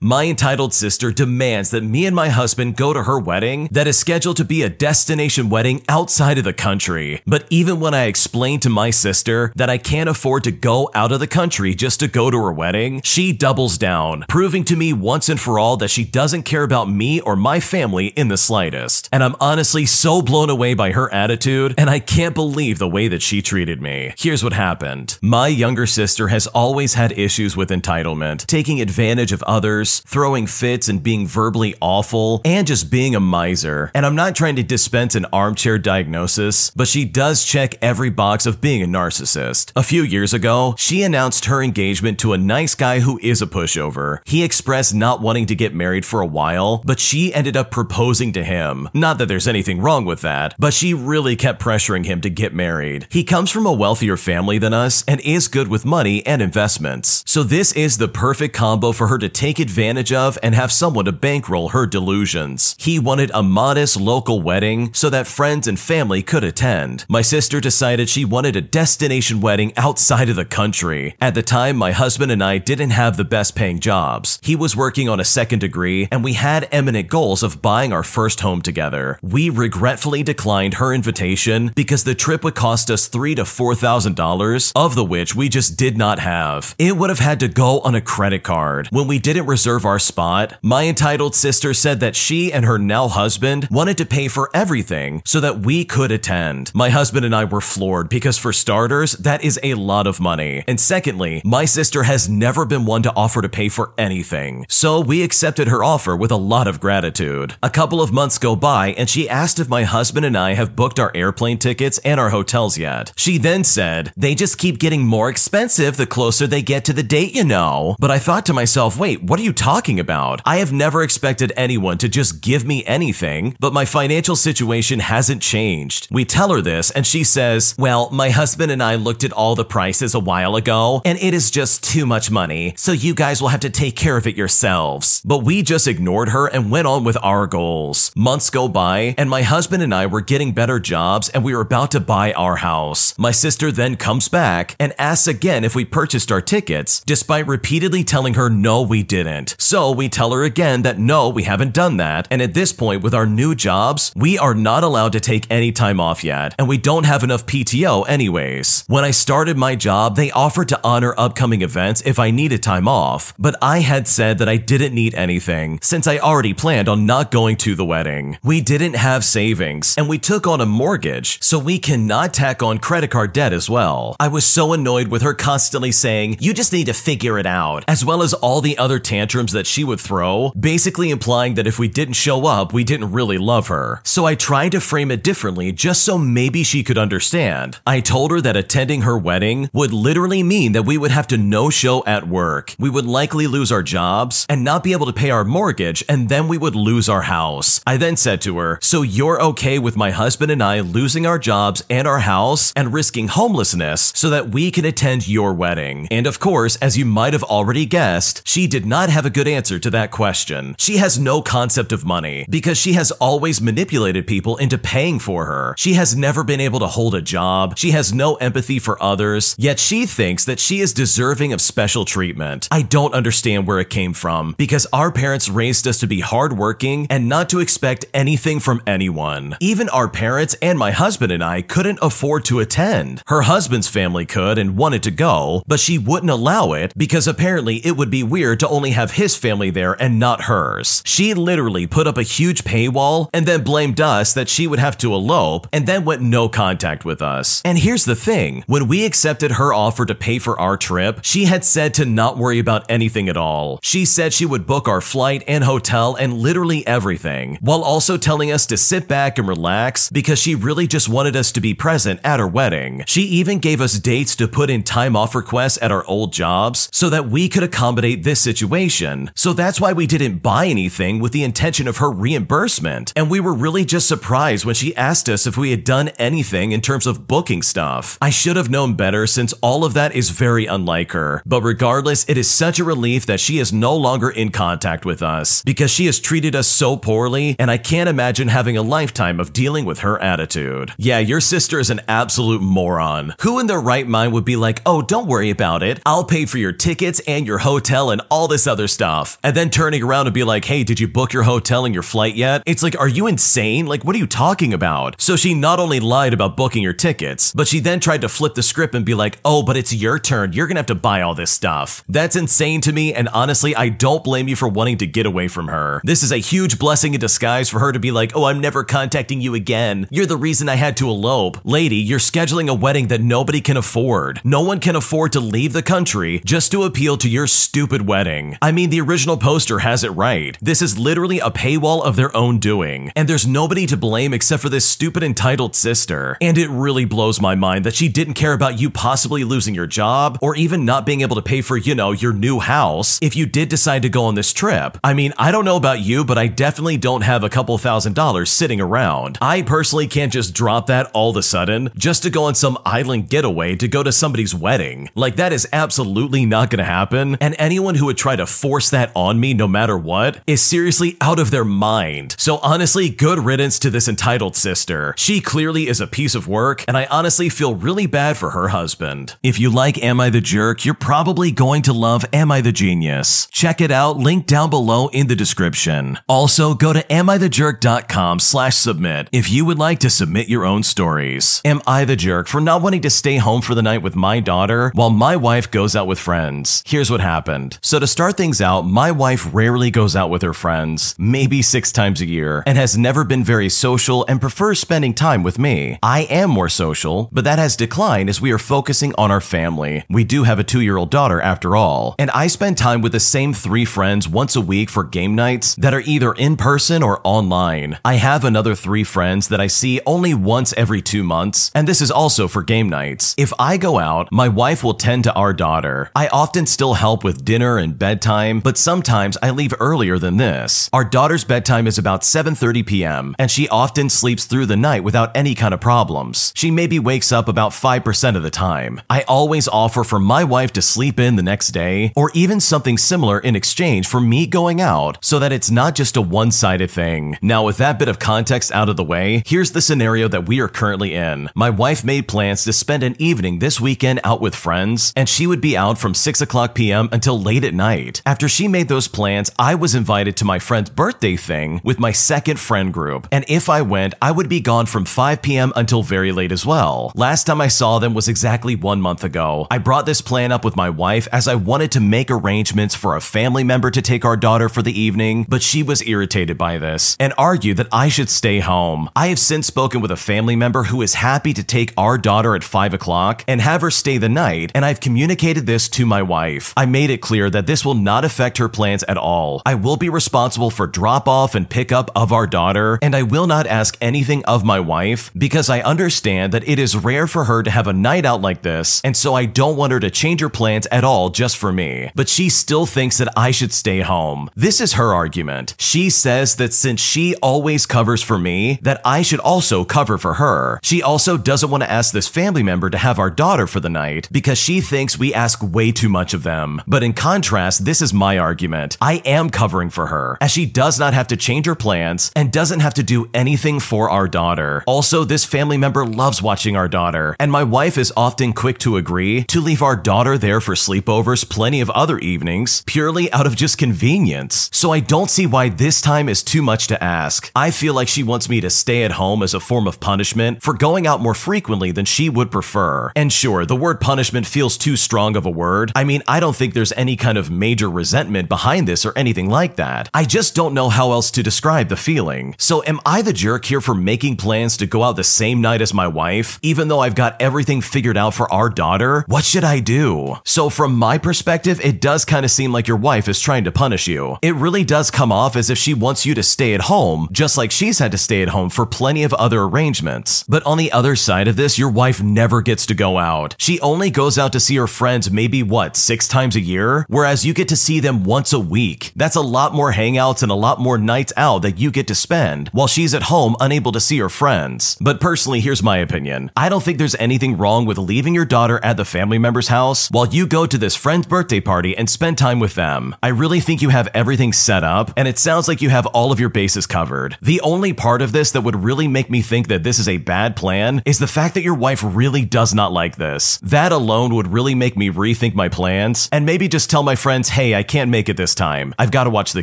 My entitled sister demands that me and my husband go to her wedding that is scheduled to be a destination wedding outside of the country. But even when I explain to my sister that I can't afford to go out of the country just to go to her wedding, she doubles down, proving to me once and for all that she doesn't care about me or my family in the slightest. And I'm honestly so blown away by her attitude, and I can't believe the way that she treated me. Here's what happened My younger sister has always had issues with entitlement, taking advantage of others throwing fits and being verbally awful, and just being a miser. And I'm not trying to dispense an armchair diagnosis, but she does check every box of being a narcissist. A few years ago, she announced her engagement to a nice guy who is a pushover. He expressed not wanting to get married for a while, but she ended up proposing to him. Not that there's anything wrong with that, but she really kept pressuring him to get married. He comes from a wealthier family than us and is good with money and investments. So this is the perfect combo for her to take advantage advantage of and have someone to bankroll her delusions. He wanted a modest local wedding so that friends and family could attend. My sister decided she wanted a destination wedding outside of the country. At the time, my husband and I didn't have the best paying jobs. He was working on a second degree, and we had eminent goals of buying our first home together. We regretfully declined her invitation because the trip would cost us three to four thousand dollars, of the which we just did not have. It would have had to go on a credit card. When we didn't reserve reserve our spot, my entitled sister said that she and her now husband wanted to pay for everything so that we could attend. My husband and I were floored because, for starters, that is a lot of money. And secondly, my sister has never been one to offer to pay for anything. So we accepted her offer with a lot of gratitude. A couple of months go by and she asked if my husband and I have booked our airplane tickets and our hotels yet. She then said, They just keep getting more expensive the closer they get to the date, you know. But I thought to myself, wait, what are you talking about? I have never expected anyone to just give me anything, but my financial situation hasn't changed. We tell her this, and she says, Well, my husband and I looked at all the prices a while ago, and it is just too much money, so you guys will have to take care of it yourselves. But we just ignored her and went on with our goals. Months go by, and my husband and I were getting better jobs, and we were about to buy our house. My sister then comes back and asks again if we purchased our tickets, despite repeatedly telling her no, we didn't. So we tell her again that no, we haven't done that. And at this point, with our new jobs, we are not allowed to take any time off yet, and we don't have enough PTO anyways. When I started my job, they offered to honor upcoming events if I needed time off, but I had said that I didn't need anything since I already planned on not going to the wedding. We didn't have savings, and we took on a mortgage, so we cannot tack on credit card debt as well. I was so annoyed with her constantly saying, You just need to figure it out, as well as all the other tantrums tantrums that she would throw, basically implying that if we didn't show up, we didn't really love her. So I tried to frame it differently just so maybe she could understand. I told her that attending her wedding would literally mean that we would have to no show at work. We would likely lose our jobs and not be able to pay our mortgage, and then we would lose our house. I then said to her, So you're okay with my husband and I losing our jobs and our house and risking homelessness so that we can attend your wedding? And of course, as you might have already guessed, she did not have a good answer to that question. She has no concept of money because she has always manipulated people into paying for her. She has never been able to hold a job. She has no empathy for others, yet she thinks that she is deserving of special treatment. I don't understand where it came from because our parents raised us to be hardworking and not to expect anything from anyone. Even our parents and my husband and I couldn't afford to attend. Her husband's family could and wanted to go, but she wouldn't allow it because apparently it would be weird to only have his family there and not hers. She literally put up a huge paywall and then blamed us that she would have to elope and then went no contact with us. And here's the thing when we accepted her offer to pay for our trip, she had said to not worry about anything at all. She said she would book our flight and hotel and literally everything, while also telling us to sit back and relax because she really just wanted us to be present at her wedding. She even gave us dates to put in time off requests at our old jobs so that we could accommodate this situation so that's why we didn't buy anything with the intention of her reimbursement. And we were really just surprised when she asked us if we had done anything in terms of booking stuff. I should have known better since all of that is very unlike her. But regardless, it is such a relief that she is no longer in contact with us because she has treated us so poorly, and I can't imagine having a lifetime of dealing with her attitude. Yeah, your sister is an absolute moron. Who in their right mind would be like, oh, don't worry about it. I'll pay for your tickets and your hotel and all this other stuff. And then turning around and be like, hey, did you book your hotel and your flight yet? It's like, are you insane? Like, what are you talking about? So she not only lied about booking your tickets, but she then tried to flip the script and be like, oh, but it's your turn. You're gonna have to buy all this stuff. That's insane to me. And honestly, I don't blame you for wanting to get away from her. This is a huge blessing in disguise for her to be like, oh, I'm never contacting you again. You're the reason I had to elope. Lady, you're scheduling a wedding that nobody can afford. No one can afford to leave the country just to appeal to your stupid wedding. I mean, the original poster has it right. This is literally a paywall of their own doing. And there's nobody to blame except for this stupid entitled sister. And it really blows my mind that she didn't care about you possibly losing your job or even not being able to pay for, you know, your new house if you did decide to go on this trip. I mean, I don't know about you, but I definitely don't have a couple thousand dollars sitting around. I personally can't just drop that all of a sudden just to go on some island getaway to go to somebody's wedding. Like, that is absolutely not gonna happen. And anyone who would try to force that on me no matter what is seriously out of their mind. So, honestly, good riddance to this entitled sister. She clearly is a piece of work, and I honestly feel really bad for her husband. If you like Am I the Jerk, you're probably going to love Am I the Genius. Check it out, link down below in the description. Also, go to amithejerk.com slash submit if you would like to submit your own stories. Am I the jerk for not wanting to stay home for the night with my daughter while my wife goes out with friends? Here's what happened. So to start things out, my wife rarely goes out with her friends, maybe six times a year, and has never been very social and prefers spending time with me. I am more social, but that has declined as we are focusing on our family. We do have a two year old daughter after all, and I spend time with the same three friends once a week for game nights that are either in person or online. I have another three friends that I see only once every two months, and this is also for game nights. If I go out, my wife will tend to our daughter. I often still help with dinner and bedtime, but sometimes I leave earlier than this. Our daughter's bedtime is about 7:30 p.m., and she often sleeps through the night without any kind of problems. She maybe wakes up about 5% of the time. I always offer for my wife to sleep in the next day, or even something similar in exchange for me going out, so that it's not just a one-sided thing. Now, with that bit of context out of the way, here's the scenario that we are currently in. My wife made plans to spend an evening this weekend out with friends, and she would be out from 6 o'clock p.m. until late at night. She made those plans, I was invited to my friend's birthday thing with my second friend group, and if I went, I would be gone from 5 p.m. until very late as well. Last time I saw them was exactly one month ago. I brought this plan up with my wife as I wanted to make arrangements for a family member to take our daughter for the evening, but she was irritated by this and argued that I should stay home. I have since spoken with a family member who is happy to take our daughter at 5 o'clock and have her stay the night, and I've communicated this to my wife. I made it clear that this will not affect her plans at all. I will be responsible for drop off and pickup of our daughter, and I will not ask anything of my wife because I understand that it is rare for her to have a night out like this, and so I don't want her to change her plans at all just for me. But she still thinks that I should stay home. This is her argument. She says that since she always covers for me, that I should also cover for her. She also doesn't want to ask this family member to have our daughter for the night because she thinks we ask way too much of them. But in contrast, this is my argument. I am covering for her, as she does not have to change her plans and doesn't have to do anything for our daughter. Also, this family member loves watching our daughter, and my wife is often quick to agree to leave our daughter there for sleepovers plenty of other evenings, purely out of just convenience. So I don't see why this time is too much to ask. I feel like she wants me to stay at home as a form of punishment for going out more frequently than she would prefer. And sure, the word punishment feels too strong of a word. I mean, I don't think there's any kind of major resentment behind this or anything like that. I just don't know how else to describe the feeling. So am I the jerk here for making plans to go out the same night as my wife, even though I've got everything figured out for our daughter? What should I do? So from my perspective, it does kind of seem like your wife is trying to punish you. It really does come off as if she wants you to stay at home, just like she's had to stay at home for plenty of other arrangements. But on the other side of this, your wife never gets to go out. She only goes out to see her friends maybe what, six times a year? Whereas you get to see them once a week. That's a lot more hangouts and a lot more nights out that you get to spend while she's at home unable to see her friends. But personally, here's my opinion. I don't think there's anything wrong with leaving your daughter at the family member's house while you go to this friend's birthday party and spend time with them. I really think you have everything set up, and it sounds like you have all of your bases covered. The only part of this that would really make me think that this is a bad plan is the fact that your wife really does not like this. That alone would really make me rethink my plans and maybe just tell my friends, hey, I can't make it this time. I've got to watch the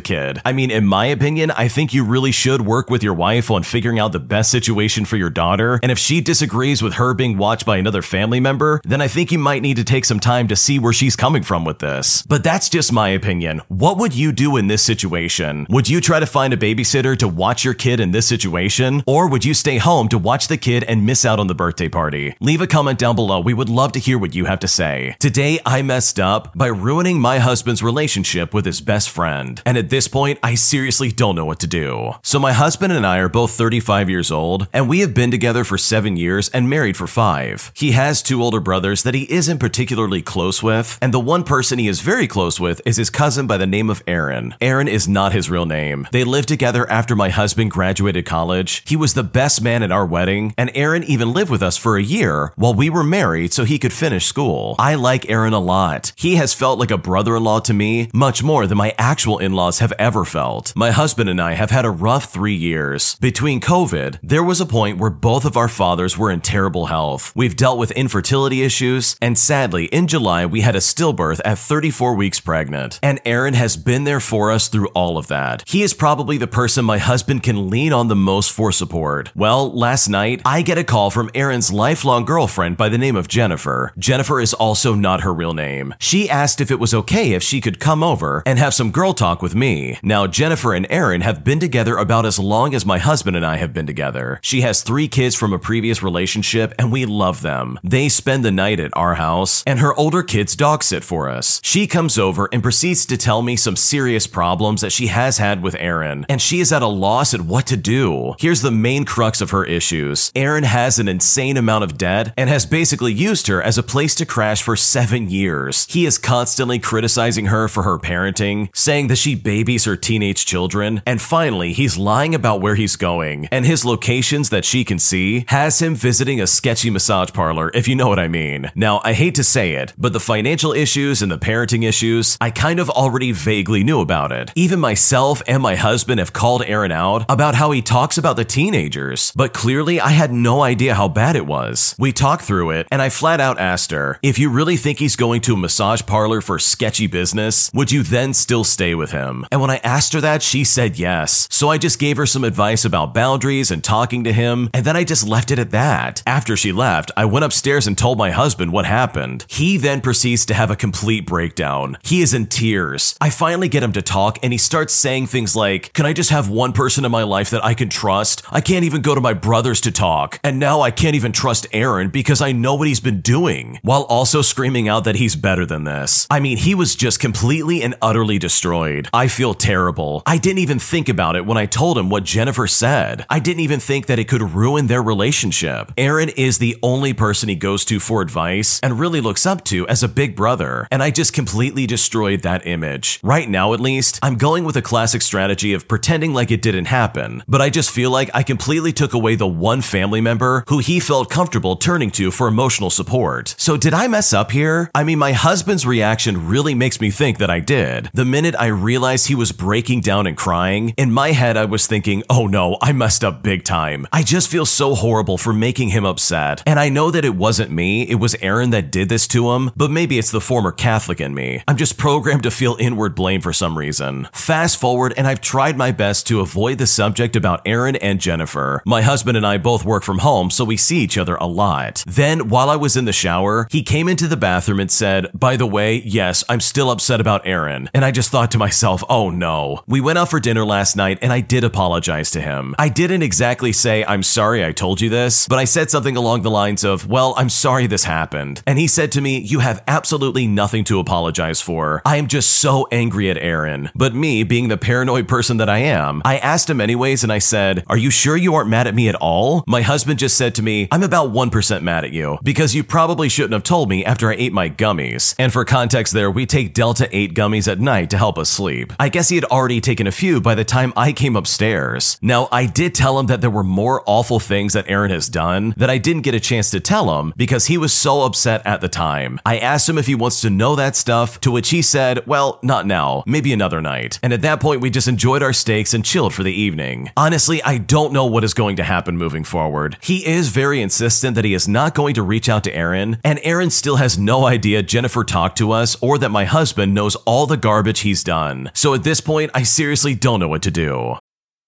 kid. I mean, in my opinion, I think you really should work with your wife on figuring out the best situation for your daughter. And if she disagrees with her being watched by another family member, then I think you might need to take some time to see where she's coming from with this. But that's just my opinion. What would you do in this situation? Would you try to find a babysitter to watch your kid in this situation? Or would you stay home to watch the kid and miss out on the birthday party? Leave a comment down below. We would love to hear what you have to say. Today, I messed up by ruining my husband's relationship with his best friend. And at this point, I seriously don't know what to do. So, my husband and I are both 35 years old, and we have been together for seven years and married for five. He has two older brothers that he isn't particularly close with, and the one person he is very close with is his cousin by the name of Aaron. Aaron is not his real name. They lived together after my husband graduated college. He was the best man at our wedding, and Aaron even lived with us for a year while we were married so he could finish school. I like Aaron a lot. He has felt like a brother in law to me, much more than my actual in laws have ever felt. My husband and I have had a rough three years. Between COVID, there was a point where both of our fathers were in terrible health. We've dealt with infertility issues, and sadly, in July, we had a stillbirth at 34 weeks pregnant. And Aaron has been there for us through all of that. He is probably the person my husband can lean on the most for support. Well, last night, I get a call from Aaron's lifelong girlfriend by the name of Jennifer. Jennifer is also not her real name. She asked if it was okay if she could come over and have some girl talk with me. Now, Jennifer and Aaron have been together about as long as my husband and I have been together. She has three kids from a previous relationship, and we love them. They spend the night at our house, and her older kids dog sit for us. She comes over and proceeds to tell me some serious problems that she has had with Aaron, and she is at a loss at what to do. Here's the main crux of her issues Aaron has an insane amount of debt and has basically used her as a place to crash for seven years. He is constantly criticizing her for her parenting, saying that she babies her teenage children, and finally, he's lying about where he's going, and his locations that she can see has him visiting a sketchy massage parlor, if you know what I mean. Now, I hate to say it, but the financial issues and the parenting issues, I kind of already vaguely knew about it. Even myself and my husband have called Aaron out about how he talks about the teenagers, but clearly I had no idea how bad it was. We talked through it, and I flat out asked her, if you really think he's going to a massage parlor for sketchy business, would you then still stay with him? And when I asked her that, she said yes. So I just gave her some advice about boundaries and talking to him, and then I just left it at that. After she left, I went upstairs and told my husband what happened. He then proceeds to have a complete breakdown. He is in tears. I finally get him to talk, and he starts saying things like, Can I just have one person in my life that I can trust? I can't even go to my brothers to talk. And now I can't even trust Aaron because I know what he's been doing, while also screaming out that he's better than this. I mean, he was just completely and utterly destroyed. I feel terrible. I didn't even think about it when I told him what Jennifer said. I didn't even think that it could ruin their relationship. Aaron is the only person he goes to for advice and really looks up to as a big brother, and I just completely destroyed that image. Right now, at least, I'm going with a classic strategy of pretending like it didn't happen, but I just feel like I completely took away the one family member who he felt comfortable turning to for emotional support. So, did I mess up here? I mean, my husband's reaction really makes me think that I did. The minute I realized he was breaking down and crying, in my head I was thinking, oh no, I messed up big time. I just feel so horrible for making him upset. And I know that it wasn't me, it was Aaron that did this to him, but maybe it's the former Catholic in me. I'm just programmed to feel inward blame for some reason. Fast forward, and I've tried my best to avoid the subject about Aaron and Jennifer. My husband and I both work from home, so we see each other a lot. Then, while I was in the shower, he came into the bathroom and said, By the way, yes, I'm still upset about Aaron. And I just thought to myself, oh no. We went out for dinner last night and I did apologize to him. I didn't exactly say, I'm sorry I told you this, but I said something along the lines of, Well, I'm sorry this happened. And he said to me, You have absolutely nothing to apologize for. I am just so angry at Aaron. But me, being the paranoid person that I am, I asked him anyways and I said, Are you sure you aren't mad at me at all? My husband just said to me, I'm about 1% mad at you because you probably shouldn't have told me after I ate my gummies. And for context, there, we take Delta 8 gummies at night to help us sleep. I guess he had already taken a few by the time I came upstairs. Now, I did tell him that there were more awful things that Aaron has done that I didn't get a chance to tell him because he was so upset at the time. I asked him if he wants to know that stuff, to which he said, Well, not now, maybe another night. And at that point, we just enjoyed our steaks and chilled for the evening. Honestly, I don't know what is going to happen moving forward. He is very insistent that he is not going to reach out to Aaron, and Aaron still has no idea Jennifer talked to us or that my husband knows knows all the garbage he's done. So at this point, I seriously don't know what to do.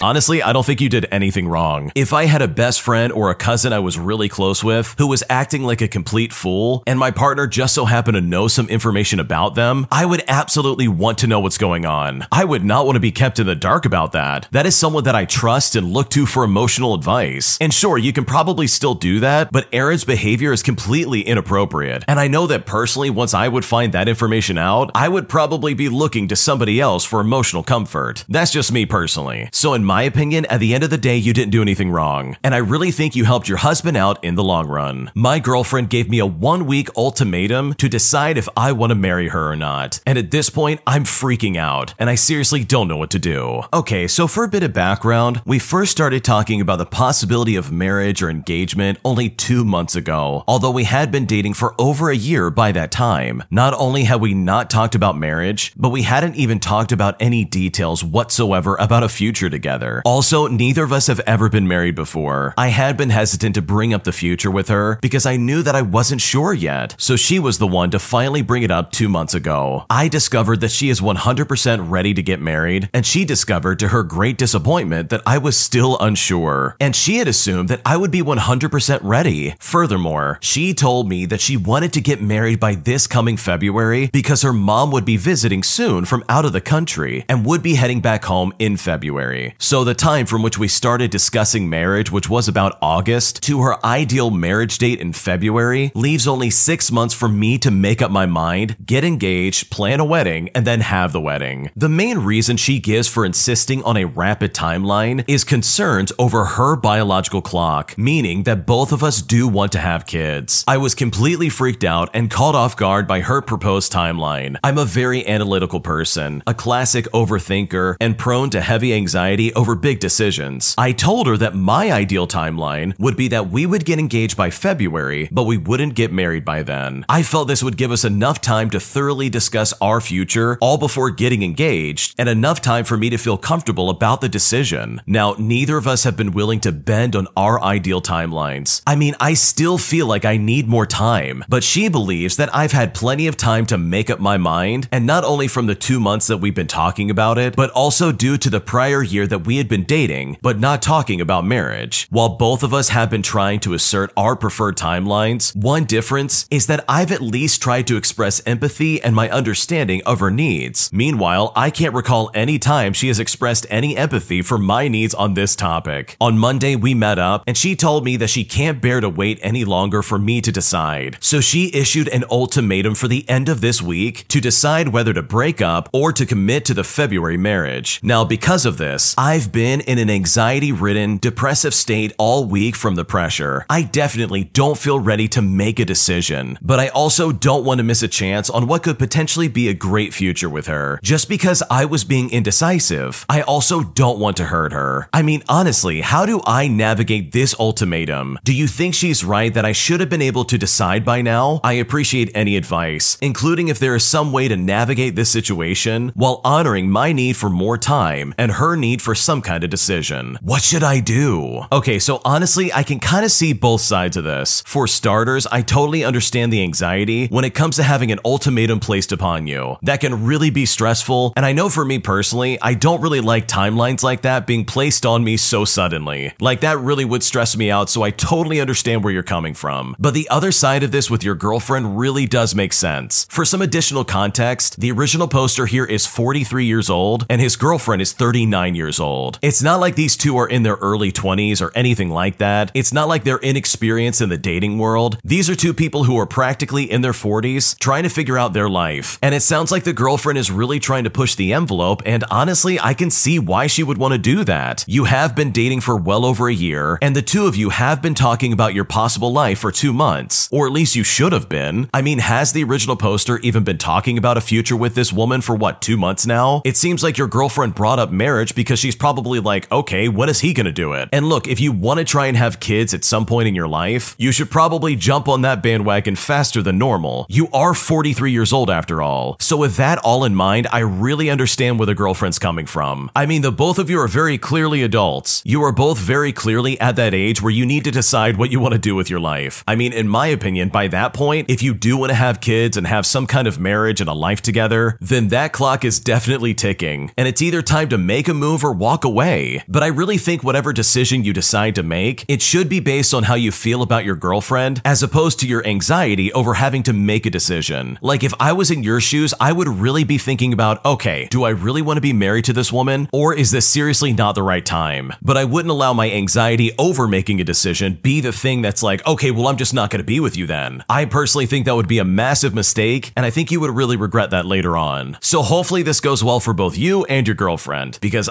Honestly, I don't think you did anything wrong. If I had a best friend or a cousin I was really close with who was acting like a complete fool, and my partner just so happened to know some information about them, I would absolutely want to know what's going on. I would not want to be kept in the dark about that. That is someone that I trust and look to for emotional advice. And sure, you can probably still do that, but Aaron's behavior is completely inappropriate. And I know that personally, once I would find that information out, I would probably be looking to somebody else for emotional comfort. That's just me personally. So in my opinion, at the end of the day, you didn't do anything wrong. And I really think you helped your husband out in the long run. My girlfriend gave me a one week ultimatum to decide if I want to marry her or not. And at this point, I'm freaking out, and I seriously don't know what to do. Okay, so for a bit of background, we first started talking about the possibility of marriage or engagement only two months ago, although we had been dating for over a year by that time. Not only had we not talked about marriage, but we hadn't even talked about any details whatsoever about a future together. Also, neither of us have ever been married before. I had been hesitant to bring up the future with her because I knew that I wasn't sure yet, so she was the one to finally bring it up two months ago. I discovered that she is 100% ready to get married, and she discovered to her great disappointment that I was still unsure. And she had assumed that I would be 100% ready. Furthermore, she told me that she wanted to get married by this coming February because her mom would be visiting soon from out of the country and would be heading back home in February. So the time from which we started discussing marriage, which was about August, to her ideal marriage date in February, leaves only six months for me to make up my mind, get engaged, plan a wedding, and then have the wedding. The main reason she gives for insisting on a rapid timeline is concerns over her biological clock, meaning that both of us do want to have kids. I was completely freaked out and caught off guard by her proposed timeline. I'm a very analytical person, a classic overthinker, and prone to heavy anxiety over big decisions. I told her that my ideal timeline would be that we would get engaged by February, but we wouldn't get married by then. I felt this would give us enough time to thoroughly discuss our future all before getting engaged, and enough time for me to feel comfortable about the decision. Now, neither of us have been willing to bend on our ideal timelines. I mean, I still feel like I need more time, but she believes that I've had plenty of time to make up my mind, and not only from the two months that we've been talking about it, but also due to the prior year that we had been dating, but not talking about marriage. While both of us have been trying to assert our preferred timelines, one difference is that I've at least tried to express empathy and my understanding of her needs. Meanwhile, I can't recall any time she has expressed any empathy for my needs on this topic. On Monday, we met up, and she told me that she can't bear to wait any longer for me to decide. So she issued an ultimatum for the end of this week to decide whether to break up or to commit to the February marriage. Now, because of this, I've been in an anxiety ridden, depressive state all week from the pressure. I definitely don't feel ready to make a decision, but I also don't want to miss a chance on what could potentially be a great future with her. Just because I was being indecisive, I also don't want to hurt her. I mean, honestly, how do I navigate this ultimatum? Do you think she's right that I should have been able to decide by now? I appreciate any advice, including if there is some way to navigate this situation while honoring my need for more time and her need for some kind of decision. What should I do? Okay, so honestly, I can kind of see both sides of this. For starters, I totally understand the anxiety when it comes to having an ultimatum placed upon you. That can really be stressful, and I know for me personally, I don't really like timelines like that being placed on me so suddenly. Like that really would stress me out, so I totally understand where you're coming from. But the other side of this with your girlfriend really does make sense. For some additional context, the original poster here is 43 years old, and his girlfriend is 39 years old old. It's not like these two are in their early 20s or anything like that. It's not like they're inexperienced in the dating world. These are two people who are practically in their 40s trying to figure out their life. And it sounds like the girlfriend is really trying to push the envelope, and honestly, I can see why she would want to do that. You have been dating for well over a year, and the two of you have been talking about your possible life for two months, or at least you should have been. I mean, has the original poster even been talking about a future with this woman for what, two months now? It seems like your girlfriend brought up marriage because she's probably like, okay, when is he gonna do it? And look, if you want to try and have kids at some point in your life, you should probably jump on that bandwagon faster than normal. You are 43 years old after all. So with that all in mind, I really understand where the girlfriend's coming from. I mean, the both of you are very clearly adults. You are both very clearly at that age where you need to decide what you want to do with your life. I mean, in my opinion, by that point, if you do want to have kids and have some kind of marriage and a life together, then that clock is definitely ticking. And it's either time to make a move or walk away. But I really think whatever decision you decide to make, it should be based on how you feel about your girlfriend as opposed to your anxiety over having to make a decision. Like if I was in your shoes, I would really be thinking about, okay, do I really want to be married to this woman or is this seriously not the right time? But I wouldn't allow my anxiety over making a decision be the thing that's like, okay, well, I'm just not going to be with you then. I personally think that would be a massive mistake, and I think you would really regret that later on. So hopefully this goes well for both you and your girlfriend, because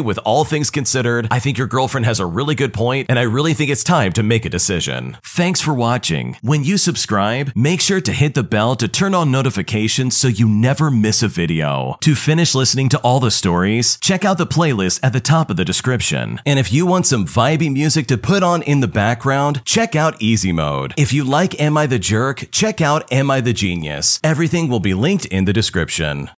with all things considered, I think your girlfriend has a really good point, and I really think it's time to make a decision. Thanks for watching. When you subscribe, make sure to hit the bell to turn on notifications so you never miss a video. To finish listening to all the stories, check out the playlist at the top of the description. And if you want some vibey music to put on in the background, check out Easy Mode. If you like Am I the Jerk, check out Am I the Genius. Everything will be linked in the description.